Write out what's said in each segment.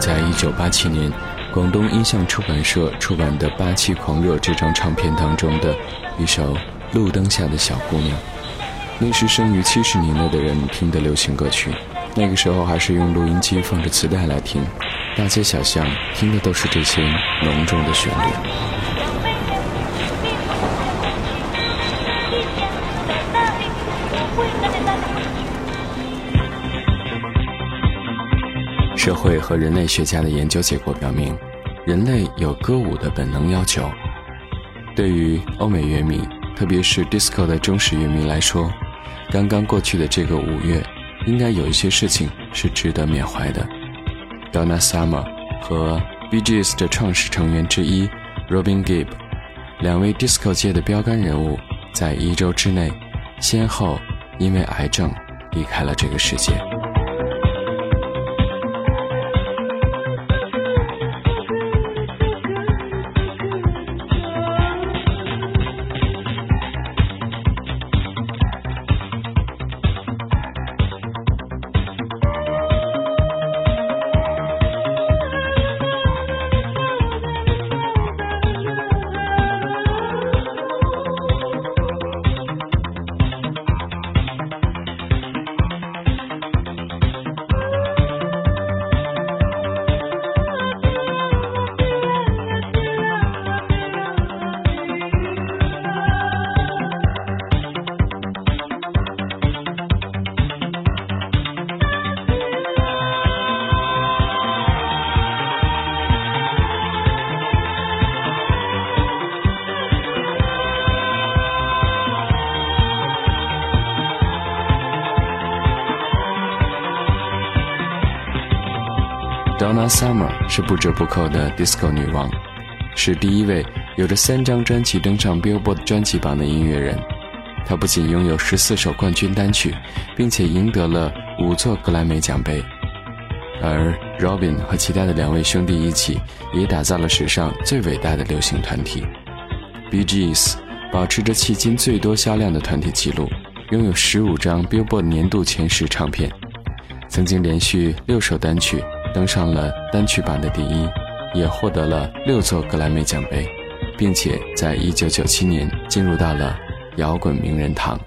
在一九八七年广东音像出版社出版的《八七狂热》这张唱片当中的一首《路灯下的小姑娘》。那是生于七十年代的人听的流行歌曲，那个时候还是用录音机放着磁带来听，大街小巷听的都是这些浓重的旋律。社会和人类学家的研究结果表明，人类有歌舞的本能要求。对于欧美乐迷，特别是 disco 的忠实乐迷来说，刚刚过去的这个五月，应该有一些事情是值得缅怀的。Donna Summer 和 Bee Gees 的创始成员之一 Robin Gibb，两位 disco 界的标杆人物，在一周之内，先后因为癌症离开了这个世界。Summer 是不折不扣的 disco 女王，是第一位有着三张专辑登上 Billboard 专辑榜的音乐人。她不仅拥有十四首冠军单曲，并且赢得了五座格莱美奖杯。而 Robin 和其他的两位兄弟一起，也打造了史上最伟大的流行团体 BGS，保持着迄今最多销量的团体记录，拥有十五张 Billboard 年度前十唱片，曾经连续六首单曲。登上了单曲榜的第一，也获得了六座格莱美奖杯，并且在一九九七年进入到了摇滚名人堂。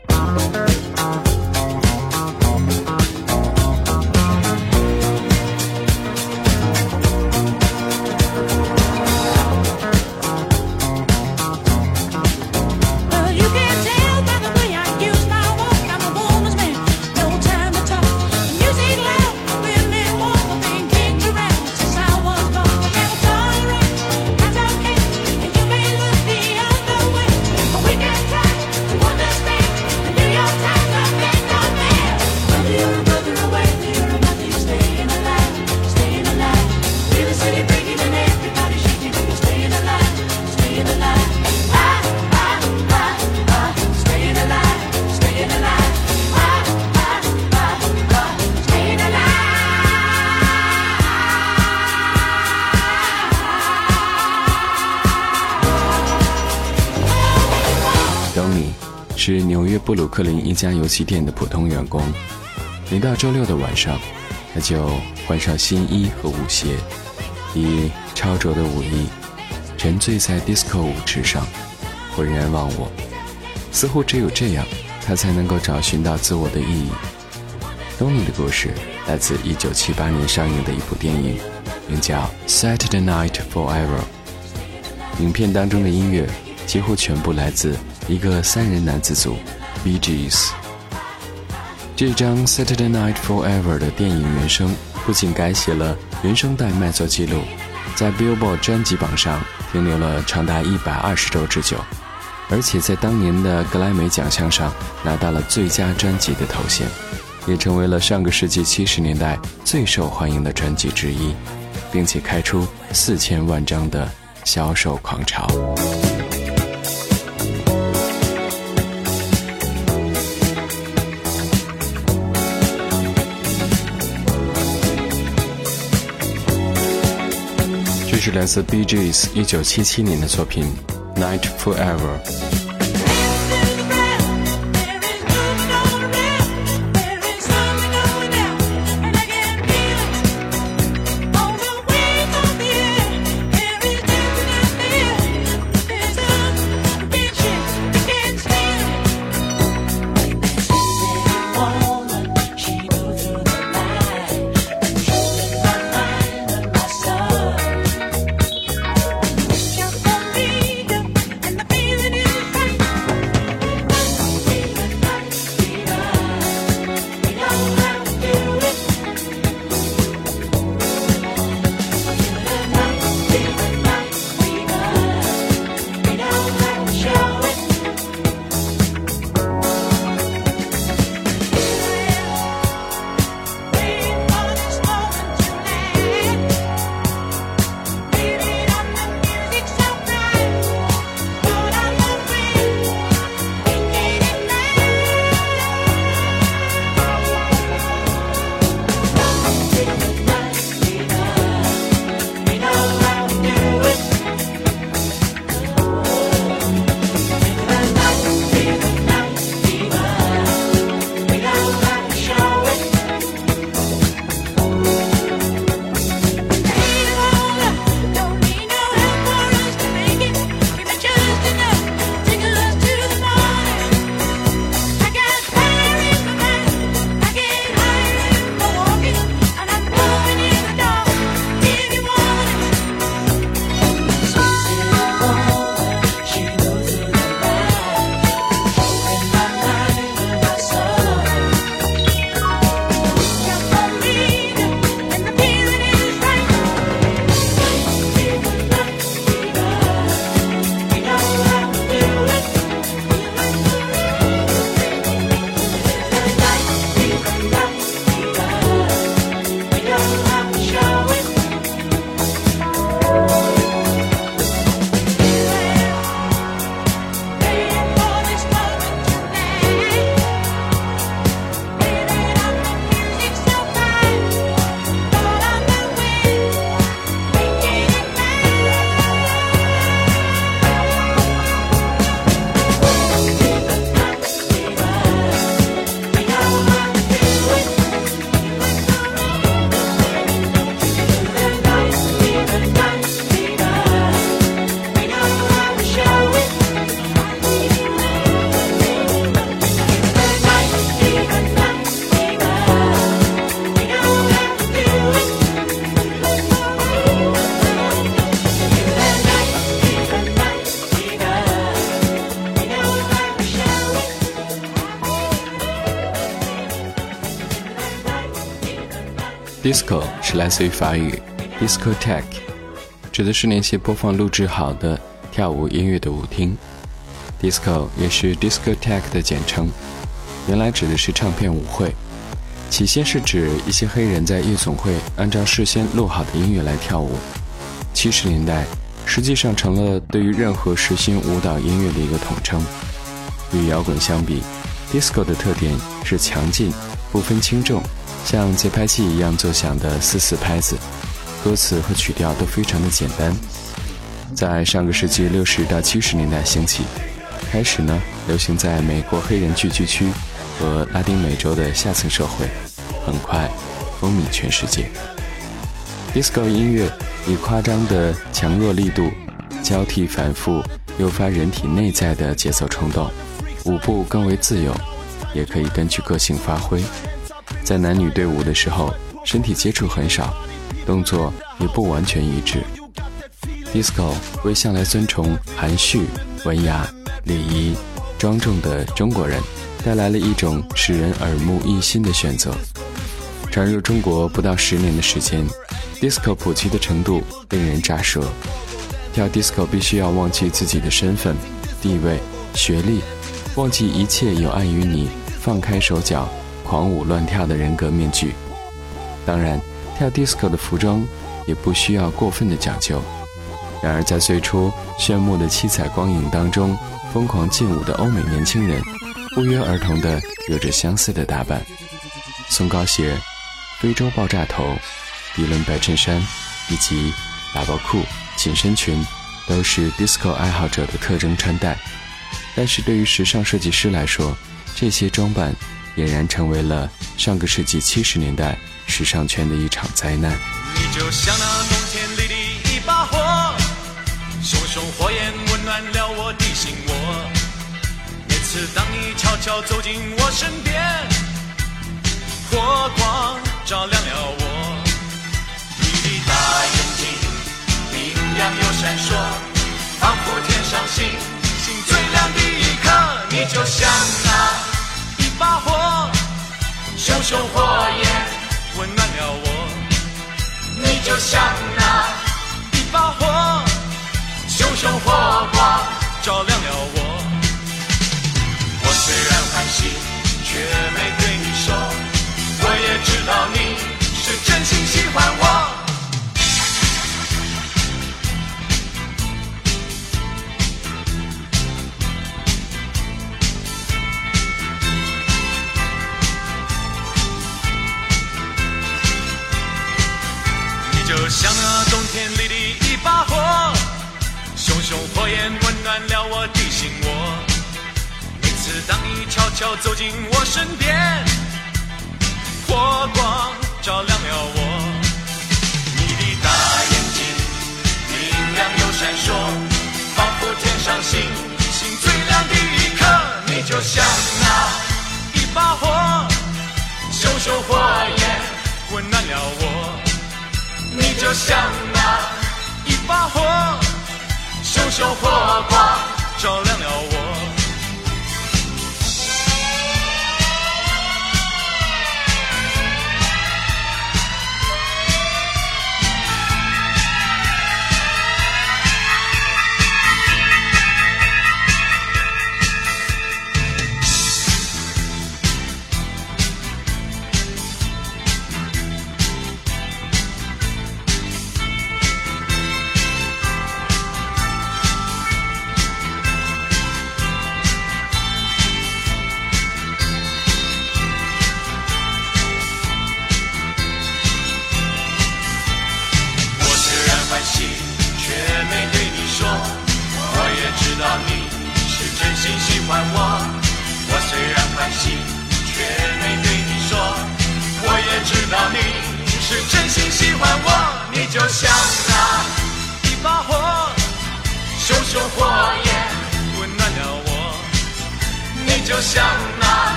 是纽约布鲁克林一家游戏店的普通员工。每到周六的晚上，他就换上新衣和舞鞋，以超卓的舞艺沉醉在 disco 舞池上，浑然忘我。似乎只有这样，他才能够找寻到自我的意义。东尼的故事来自1978年上映的一部电影，名叫《Saturday Night Forever》。影片当中的音乐几乎全部来自。一个三人男子组，B.G.S.。这张《Saturday Night Forever》的电影原声不仅改写了原声带卖座记录，在 Billboard 专辑榜上停留了长达一百二十周之久，而且在当年的格莱美奖项上拿到了最佳专辑的头衔，也成为了上个世纪七十年代最受欢迎的专辑之一，并且开出四千万张的销售狂潮。是来自 Bee Gees 一九七七年的作品《Night Forever》。 Disco 是来自于法语 discotheque，指的是那些播放录制好的跳舞音乐的舞厅。Disco 也是 discotheque 的简称，原来指的是唱片舞会，起先是指一些黑人在夜总会按照事先录好的音乐来跳舞。七十年代，实际上成了对于任何实行舞蹈音乐的一个统称。与摇滚相比，disco 的特点是强劲、不分轻重。像节拍器一样作响的四四拍子，歌词和曲调都非常的简单。在上个世纪六十到七十年代兴起，开始呢流行在美国黑人聚居区和拉丁美洲的下层社会，很快风靡全世界。Disco 音乐以夸张的强弱力度、交替反复，诱发人体内在的节奏冲动，舞步更为自由，也可以根据个性发挥。在男女对舞的时候，身体接触很少，动作也不完全一致。Disco 为向来尊崇含蓄、文雅、礼仪、庄重的中国人带来了一种使人耳目一新的选择。传入中国不到十年的时间，Disco 普及的程度令人咋舌。跳 Disco 必须要忘记自己的身份、地位、学历，忘记一切有碍于你，放开手脚。狂舞乱跳的人格面具，当然，跳 disco 的服装也不需要过分的讲究。然而，在最初炫目的七彩光影当中，疯狂劲舞的欧美年轻人，不约而同的有着相似的打扮：松糕鞋、非洲爆炸头、涤纶白衬衫以及喇叭裤、紧身裙，都是 disco 爱好者的特征穿戴。但是对于时尚设计师来说，这些装扮。俨然成为了上个世纪七十年代时尚圈的一场灾难。你就像那冬天里的一把火，熊熊火焰温暖了我的心窝。每次当你悄悄走进我身边，火光照亮了我。你的大眼睛明亮又闪烁，仿佛天上星星最亮的一颗。你就像熊火焰温暖了我。你就像那就像那冬天里的一把火，熊熊火焰温暖了我的心窝。每次当你悄悄走进我身边，火光照亮了我。你的大眼睛明亮又闪烁，仿佛天上星星最亮的一颗。你就像那一把火，熊熊火焰温暖了我。你就像那一把火，熊熊火光照亮了我。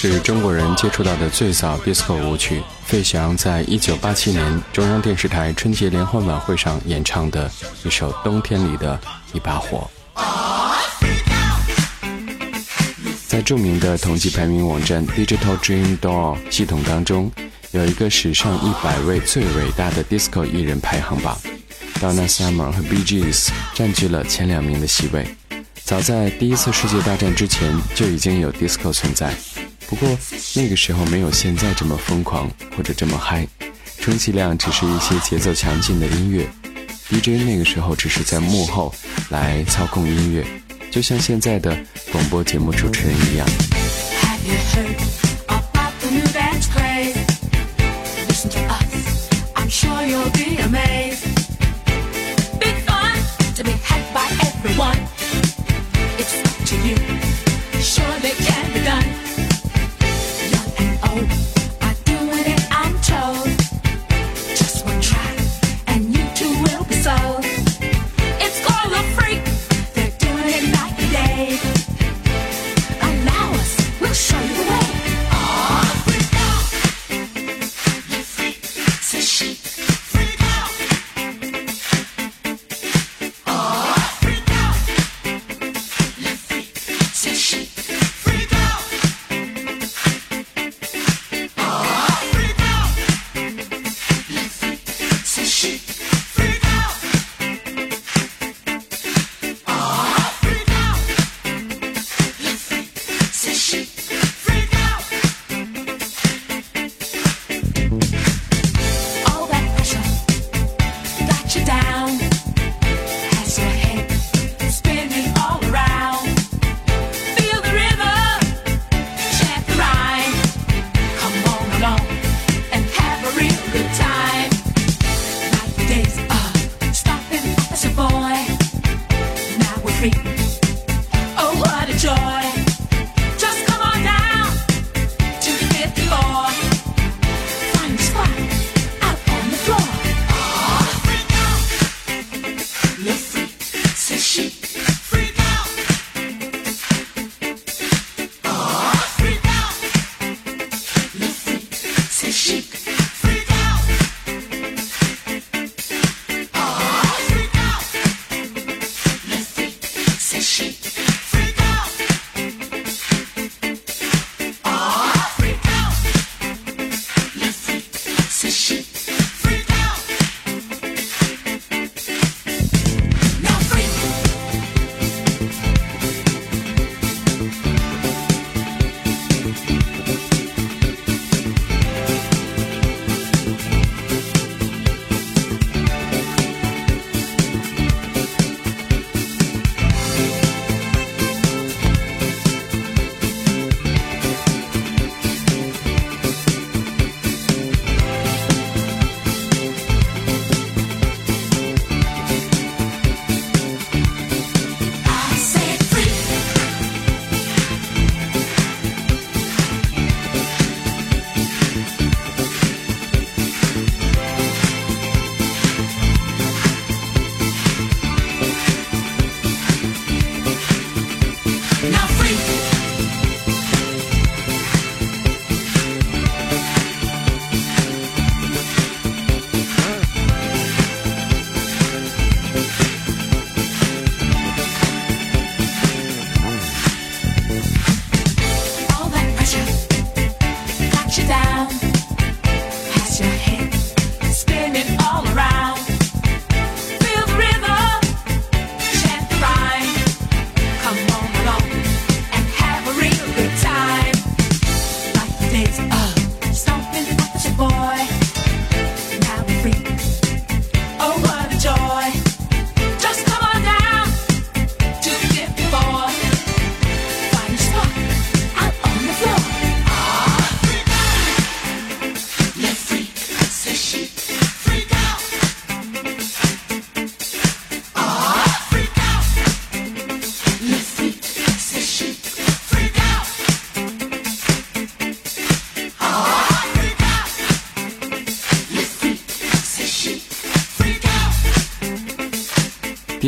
是中国人接触到的最早 disco 舞曲。费翔在一九八七年中央电视台春节联欢晚会上演唱的一首《冬天里的一把火》。在著名的统计排名网站 Digital Dream Doll 系统当中，有一个史上一百位最伟大的 disco 艺人排行榜，Donna Summer 和 Bee Gees 占据了前两名的席位。早在第一次世界大战之前就已经有 disco 存在，不过那个时候没有现在这么疯狂或者这么嗨，充其量只是一些节奏强劲的音乐。DJ 那个时候只是在幕后来操控音乐，就像现在的广播节目主持人一样。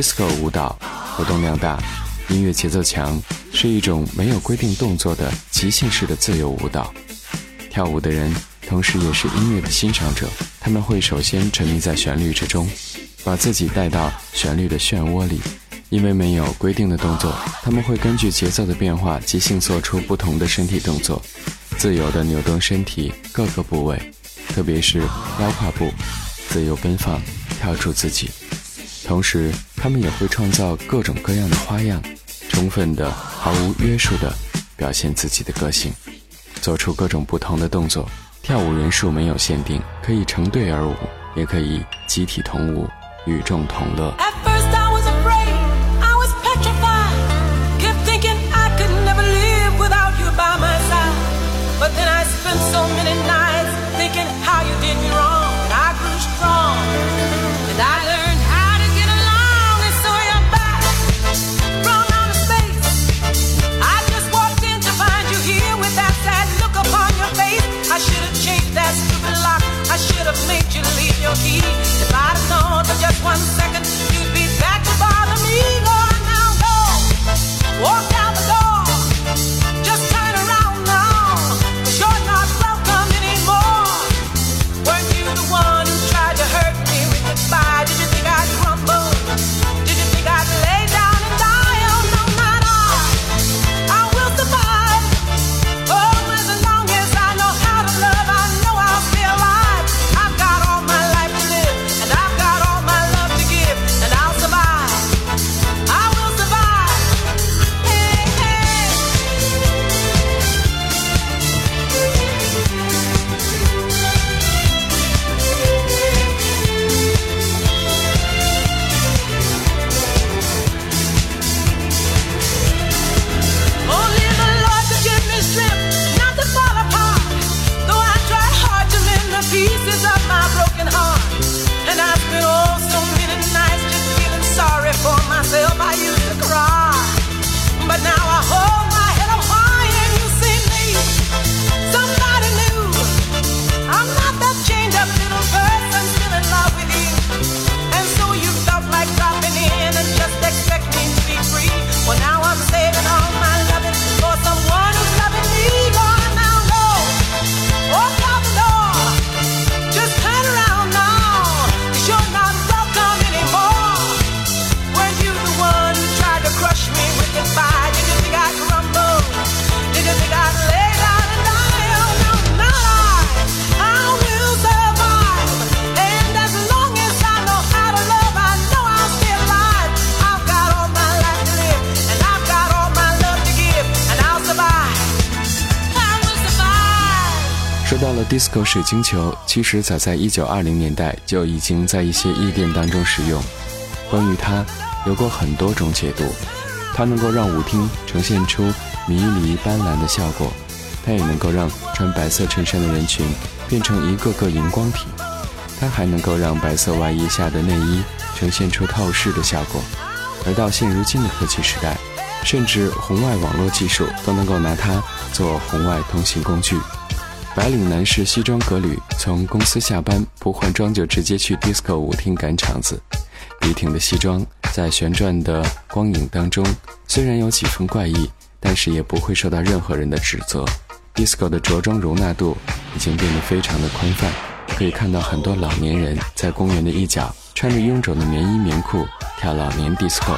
Disco 舞蹈活动量大，音乐节奏强，是一种没有规定动作的即兴式的自由舞蹈。跳舞的人同时也是音乐的欣赏者，他们会首先沉迷在旋律之中，把自己带到旋律的漩涡里。因为没有规定的动作，他们会根据节奏的变化即兴做出不同的身体动作，自由地扭动身体各个部位，特别是腰胯部，自由奔放，跳出自己。同时，他们也会创造各种各样的花样，充分的、毫无约束的表现自己的个性，做出各种不同的动作。跳舞人数没有限定，可以成对而舞，也可以集体同舞，与众同乐。Disco 水晶球，其实早在1920年代就已经在一些夜店当中使用。关于它，有过很多种解读。它能够让舞厅呈现出迷离斑斓的效果，它也能够让穿白色衬衫的人群变成一个个荧光体，它还能够让白色外衣下的内衣呈现出透视的效果。而到现如今的科技时代，甚至红外网络技术都能够拿它做红外通信工具。白领男士西装革履，从公司下班不换装就直接去 disco 舞厅赶场子。笔挺的西装在旋转的光影当中，虽然有几分怪异，但是也不会受到任何人的指责。disco 的着装容纳度已经变得非常的宽泛，可以看到很多老年人在公园的一角穿着臃肿的棉衣棉裤跳老年 disco。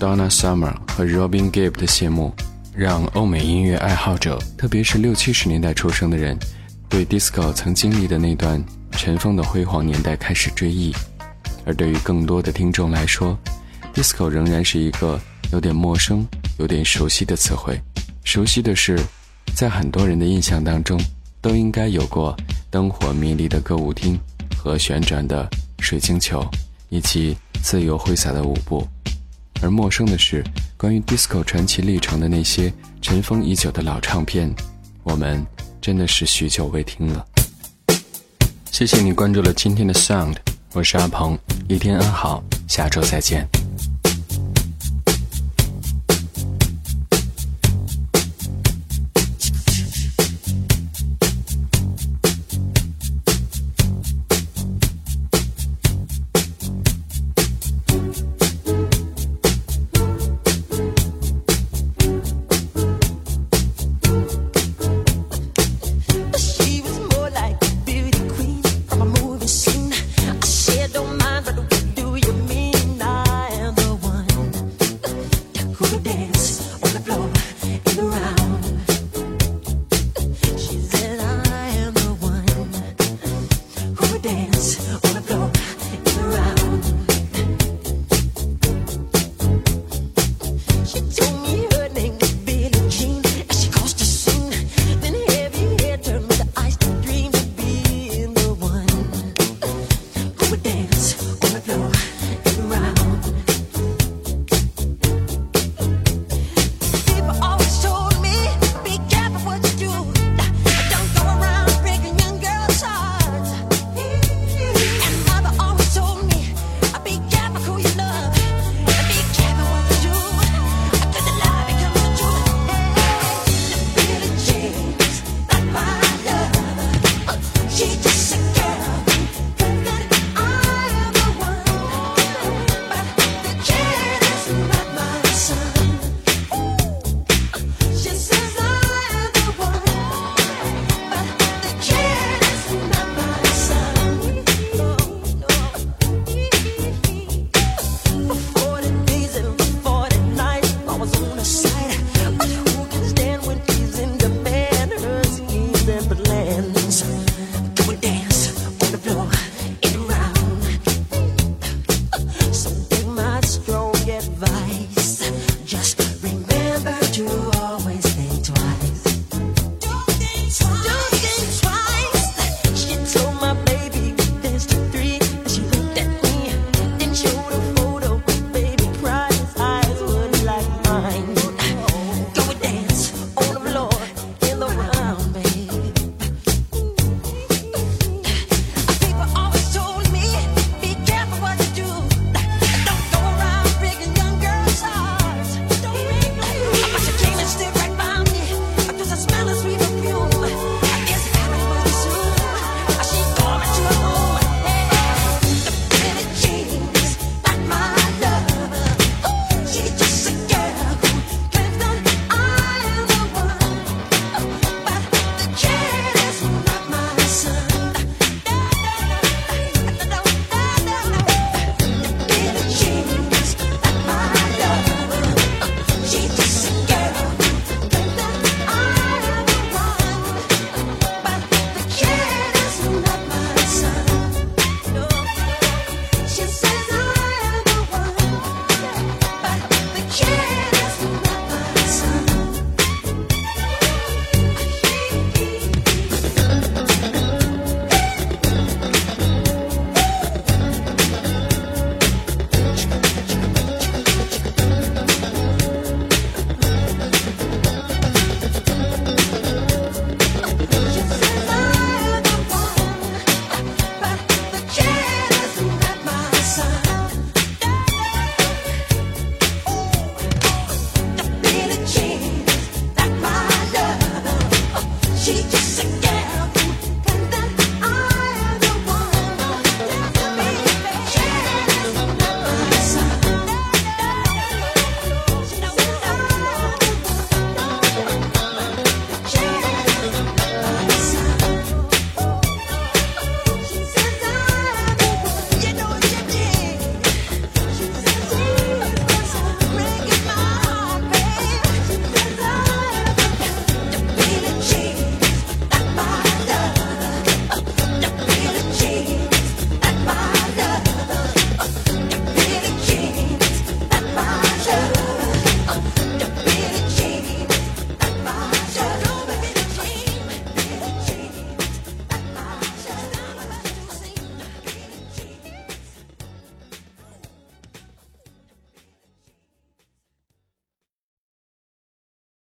Donna Summer 和 Robin Gibb 的谢幕，让欧美音乐爱好者，特别是六七十年代出生的人，对 disco 曾经历的那段尘封的辉煌年代开始追忆。而对于更多的听众来说，disco 仍然是一个有点陌生、有点熟悉的词汇。熟悉的是，在很多人的印象当中，都应该有过灯火迷离的歌舞厅和旋转的水晶球，以及自由挥洒的舞步。而陌生的是，关于 disco 传奇历程的那些尘封已久的老唱片，我们真的是许久未听了。谢谢你关注了今天的 Sound。我是阿鹏，一天安好，下周再见。